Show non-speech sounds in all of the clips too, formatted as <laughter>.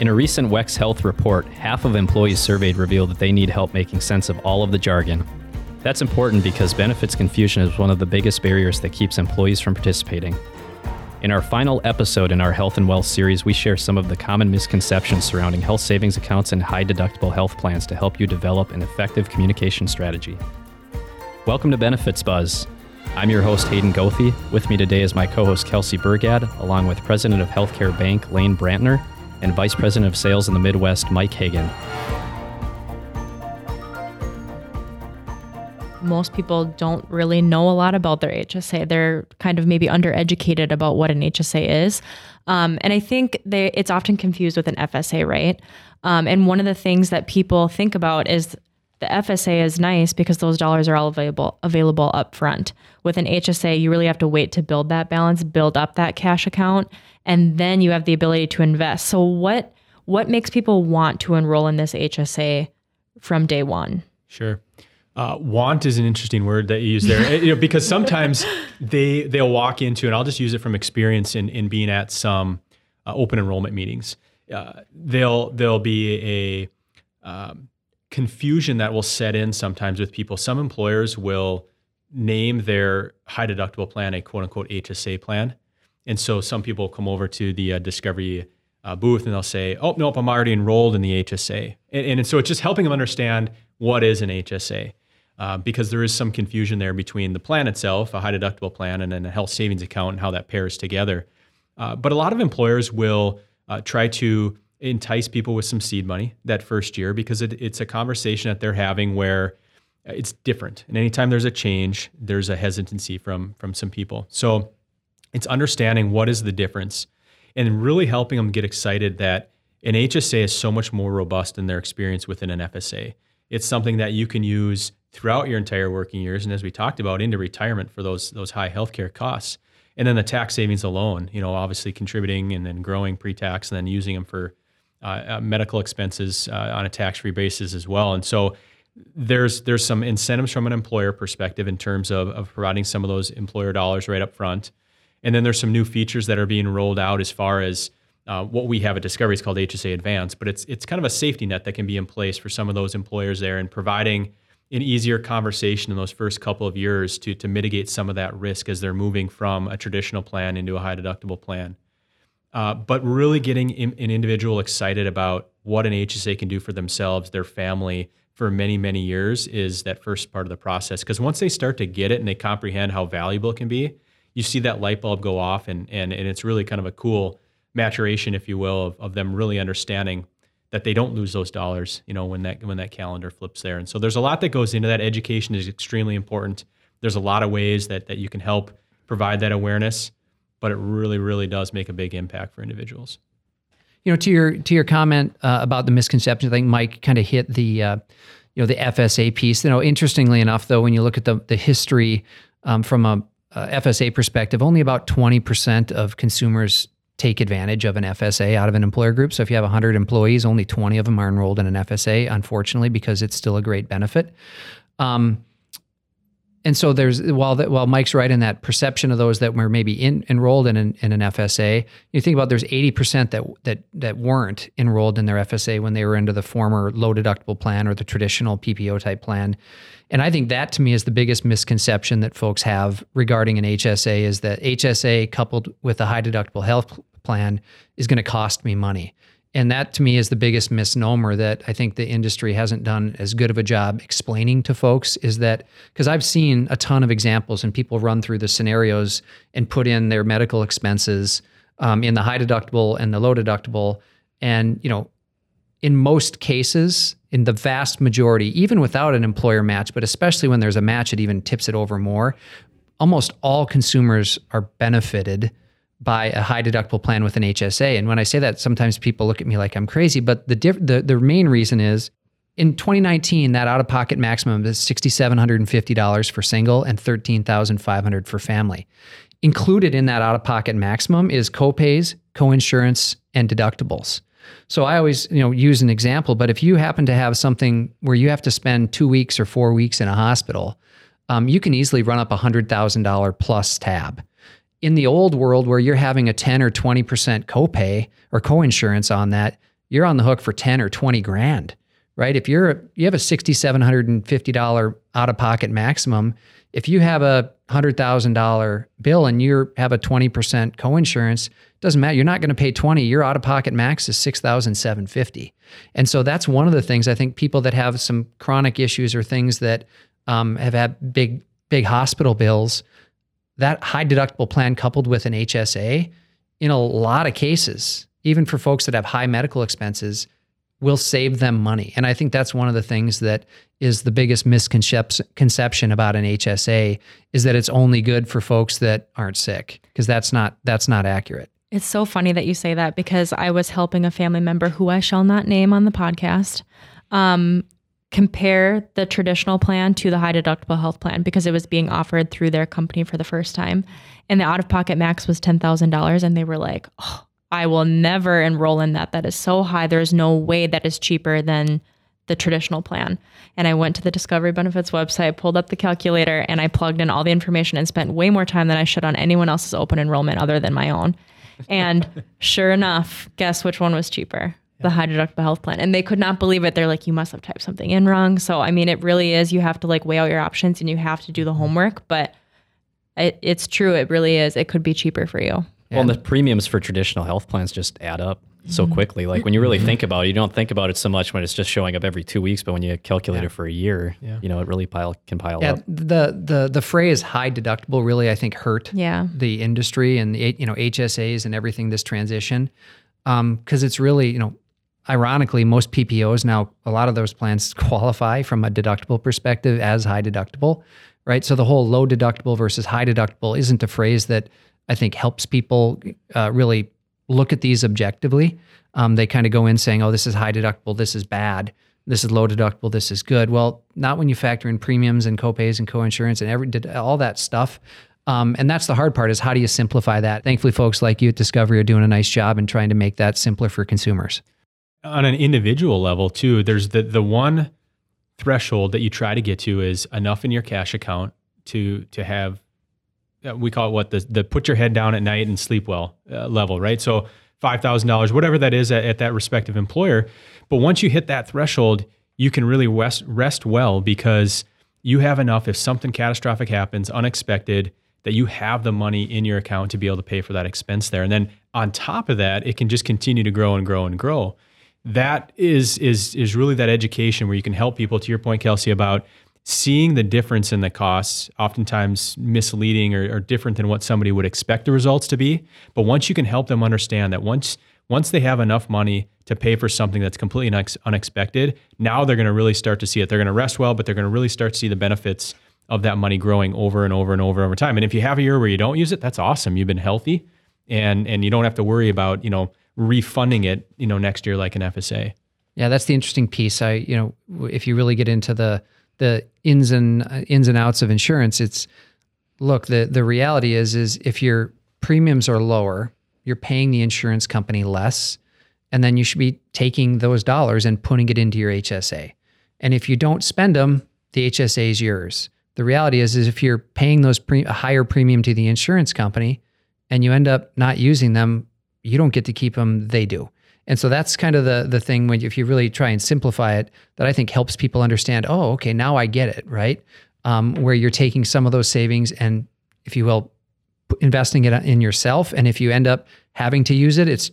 In a recent WEX Health report, half of employees surveyed revealed that they need help making sense of all of the jargon. That's important because benefits confusion is one of the biggest barriers that keeps employees from participating. In our final episode in our Health and Wealth series, we share some of the common misconceptions surrounding health savings accounts and high deductible health plans to help you develop an effective communication strategy. Welcome to Benefits Buzz. I'm your host, Hayden Gothi. With me today is my co host, Kelsey Burgad, along with President of Healthcare Bank, Lane Brantner, and Vice President of Sales in the Midwest, Mike Hagan. Most people don't really know a lot about their HSA. They're kind of maybe undereducated about what an HSA is. Um, and I think they, it's often confused with an FSA, right? Um, and one of the things that people think about is the FSA is nice because those dollars are all available available up front. With an HSA, you really have to wait to build that balance, build up that cash account, and then you have the ability to invest. So what what makes people want to enroll in this HSA from day one? Sure. Uh, want is an interesting word that you use there, you know, because sometimes <laughs> they they'll walk into, and I'll just use it from experience in in being at some uh, open enrollment meetings. Uh, they'll there'll be a um, confusion that will set in sometimes with people. Some employers will name their high deductible plan a quote unquote HSA plan. And so some people come over to the uh, Discovery uh, booth and they'll say, oh, nope, I'm already enrolled in the HSA. And, and so it's just helping them understand what is an HSA. Uh, because there is some confusion there between the plan itself, a high deductible plan, and then a health savings account and how that pairs together. Uh, but a lot of employers will uh, try to entice people with some seed money that first year because it, it's a conversation that they're having where it's different. And anytime there's a change, there's a hesitancy from from some people. So it's understanding what is the difference and really helping them get excited that an HSA is so much more robust than their experience within an FSA. It's something that you can use throughout your entire working years and as we talked about into retirement for those those high healthcare costs. And then the tax savings alone, you know, obviously contributing and then growing pre-tax and then using them for uh, uh, medical expenses uh, on a tax-free basis as well. And so there's there's some incentives from an employer perspective in terms of, of providing some of those employer dollars right up front. And then there's some new features that are being rolled out as far as uh, what we have at Discovery is called HSA Advance, but it's it's kind of a safety net that can be in place for some of those employers there and providing an easier conversation in those first couple of years to to mitigate some of that risk as they're moving from a traditional plan into a high deductible plan. Uh, but really getting in, an individual excited about what an HSA can do for themselves, their family, for many, many years is that first part of the process. Because once they start to get it and they comprehend how valuable it can be, you see that light bulb go off, and and, and it's really kind of a cool maturation, if you will, of, of them really understanding that they don't lose those dollars, you know, when that when that calendar flips there. And so there's a lot that goes into that. Education is extremely important. There's a lot of ways that that you can help provide that awareness but it really, really does make a big impact for individuals. You know, to your to your comment uh, about the misconception, I think Mike kind of hit the uh, you know the FSA piece. You know, interestingly enough, though, when you look at the the history um, from a, a FSA perspective, only about twenty percent of consumers take advantage of an FSA out of an employer group. So if you have 100 employees, only 20 of them are enrolled in an FSA, unfortunately, because it's still a great benefit. Um, and so there's while that while Mike's right in that perception of those that were maybe in, enrolled in an, in an FSA, you think about there's 80% that that that weren't enrolled in their FSA when they were into the former low deductible plan or the traditional PPO type plan. And I think that to me is the biggest misconception that folks have regarding an HSA is that HSA coupled with a high deductible health plan is going to cost me money. And that to me is the biggest misnomer that I think the industry hasn't done as good of a job explaining to folks is that because I've seen a ton of examples and people run through the scenarios and put in their medical expenses um, in the high deductible and the low deductible. And, you know, in most cases, in the vast majority, even without an employer match, but especially when there's a match, it even tips it over more. Almost all consumers are benefited by a high deductible plan with an HSA. And when I say that, sometimes people look at me like I'm crazy. But the diff- the, the main reason is in 2019, that out of pocket maximum is $6,750 for single and $13,500 for family. Included in that out of pocket maximum is copays, coinsurance, and deductibles. So I always, you know, use an example. But if you happen to have something where you have to spend two weeks or four weeks in a hospital, um, you can easily run up a hundred thousand dollar plus tab in the old world where you're having a 10 or 20% copay or coinsurance on that, you're on the hook for 10 or 20 grand, right? If you're you have a $6750 out of pocket maximum, if you have a $100,000 bill and you have a 20% coinsurance, doesn't matter. You're not going to pay 20. Your out of pocket max is 6,750. And so that's one of the things I think people that have some chronic issues or things that um, have had big big hospital bills, that high deductible plan coupled with an HSA, in a lot of cases, even for folks that have high medical expenses, will save them money. And I think that's one of the things that is the biggest misconception about an HSA is that it's only good for folks that aren't sick because that's not that's not accurate. It's so funny that you say that because I was helping a family member who I shall not name on the podcast um, compare the traditional plan to the high deductible health plan because it was being offered through their company for the first time. And the out of pocket max was $10,000. And they were like, oh, I will never enroll in that. That is so high. There's no way that is cheaper than the traditional plan. And I went to the Discovery Benefits website, pulled up the calculator, and I plugged in all the information and spent way more time than I should on anyone else's open enrollment other than my own. And <laughs> sure enough, guess which one was cheaper? The high deductible health plan. And they could not believe it. They're like, you must have typed something in wrong. So, I mean, it really is. You have to like weigh out your options and you have to do the homework. But it, it's true. It really is. It could be cheaper for you. Well, and the premiums for traditional health plans just add up so Mm-hmm. quickly. Like when you really think about it, you don't think about it so much when it's just showing up every two weeks, but when you calculate it for a year, you know, it really pile can pile Yeah, up. the the the phrase high deductible really I think hurt Yeah. the industry and the you know HSAs and everything this transition because it's really you know ironically most PPOs now a lot of those plans <laughs> qualify from a deductible perspective as high deductible right? So the whole low deductible versus high deductible isn't a phrase that I think helps people uh, really look at these objectively. Um, they kind of go in saying oh this is high deductible this is bad. This is low deductible this is good. Well not when you factor in premiums and copays and coinsurance and every all that stuff. Um, and that's the hard part is how do you simplify that? Thankfully, folks like you at Discovery are doing a nice job in trying to make that simpler for consumers. On an individual level too there's the the one threshold that you try to get to is enough in your cash account to to have uh, we call it what the the put your head down at night and sleep well uh, level right? So $5000 whatever that is at, at that respective employer. But once you hit that threshold you can really rest, rest well because you have enough if something catastrophic happens unexpected that you have the money in your account to be able to pay for that expense there. And then on top of that it can just continue to grow and grow and grow that is is is really that education where you can help people to your point kelsey about seeing the difference in the costs oftentimes misleading or, or different than what somebody would expect the results to be. But once you can help them understand that once once they have enough money to pay for something that's completely unex- unexpected now they're going to really start to see it. They're going to rest well but they're going to really start to see the benefits of that money growing over and over and over over time. And if you have a year where you don't use it that's awesome. You've been healthy and and you don't have to worry about you know refunding it you know next year like an FSA. Yeah, that's the interesting piece. I, you know, if you really get into the the ins and uh, ins and outs of insurance, it's look the the reality is is if your premiums are lower, you're paying the insurance company less, and then you should be taking those dollars and putting it into your HSA. And if you don't spend them, the HSA is yours. The reality is is if you're paying those pre- a higher premium to the insurance company, and you end up not using them, you don't get to keep them; they do. And so that's kind of the the thing when if you really try and simplify it, that I think helps people understand. Oh, okay, now I get it, right? Um, where you're taking some of those savings and, if you will, investing it in yourself. And if you end up having to use it, it's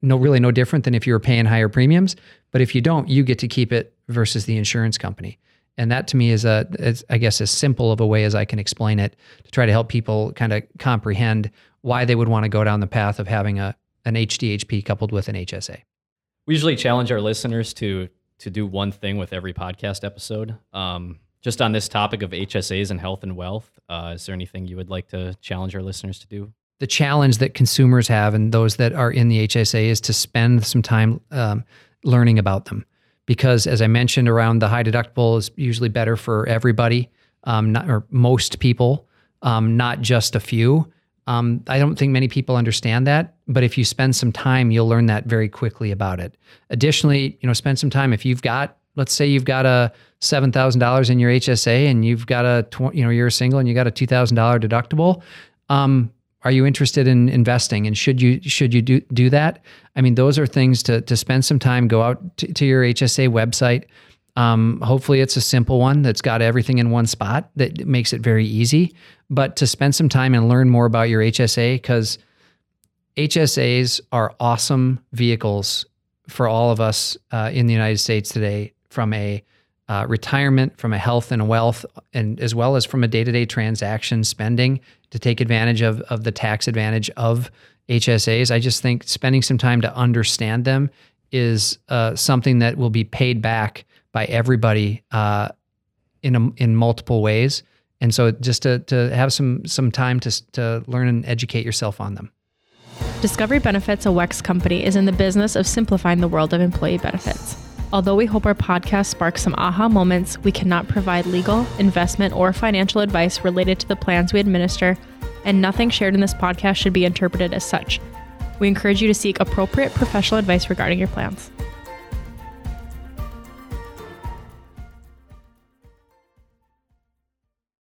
no really no different than if you were paying higher premiums. But if you don't, you get to keep it versus the insurance company. And that to me is a, is, I guess, as simple of a way as I can explain it to try to help people kind of comprehend why they would want to go down the path of having a an HDHP coupled with an HSA. We usually challenge our listeners to to do one thing with every podcast episode. Um, just on this topic of HSAs and health and wealth, uh, is there anything you would like to challenge our listeners to do? the challenge that consumers have and those that are in the HSA is to spend some time um, learning about them. Because as I mentioned, around the high deductible is usually better for everybody, um, not, or most people, um, not just a few. Um, I don't think many people understand that, but if you spend some time, you'll learn that very quickly about it. Additionally, you know, spend some time if you've got, let's say you've got a seven thousand dollars in your HSA and you've got a, tw- you know, you're single and you got a two thousand dollar deductible. Um, are you interested in investing and should you should you do do that i mean those are things to to spend some time go out to your hsa website um, hopefully it's a simple one that's got everything in one spot that makes it very easy but to spend some time and learn more about your hsa because hsas are awesome vehicles for all of us uh, in the united states today from a uh, retirement, from a health and wealth, and as well as from a day-to-day transaction spending to take advantage of of the tax advantage of HSAs. I just think spending some time to understand them is uh, something that will be paid back by everybody uh, in a, in multiple ways. And so, just to to have some some time to to learn and educate yourself on them. Discovery Benefits, a WEX company, is in the business of simplifying the world of employee benefits. Although we hope our podcast sparks some aha moments, we cannot provide legal, investment, or financial advice related to the plans we administer, and nothing shared in this podcast should be interpreted as such. We encourage you to seek appropriate professional advice regarding your plans.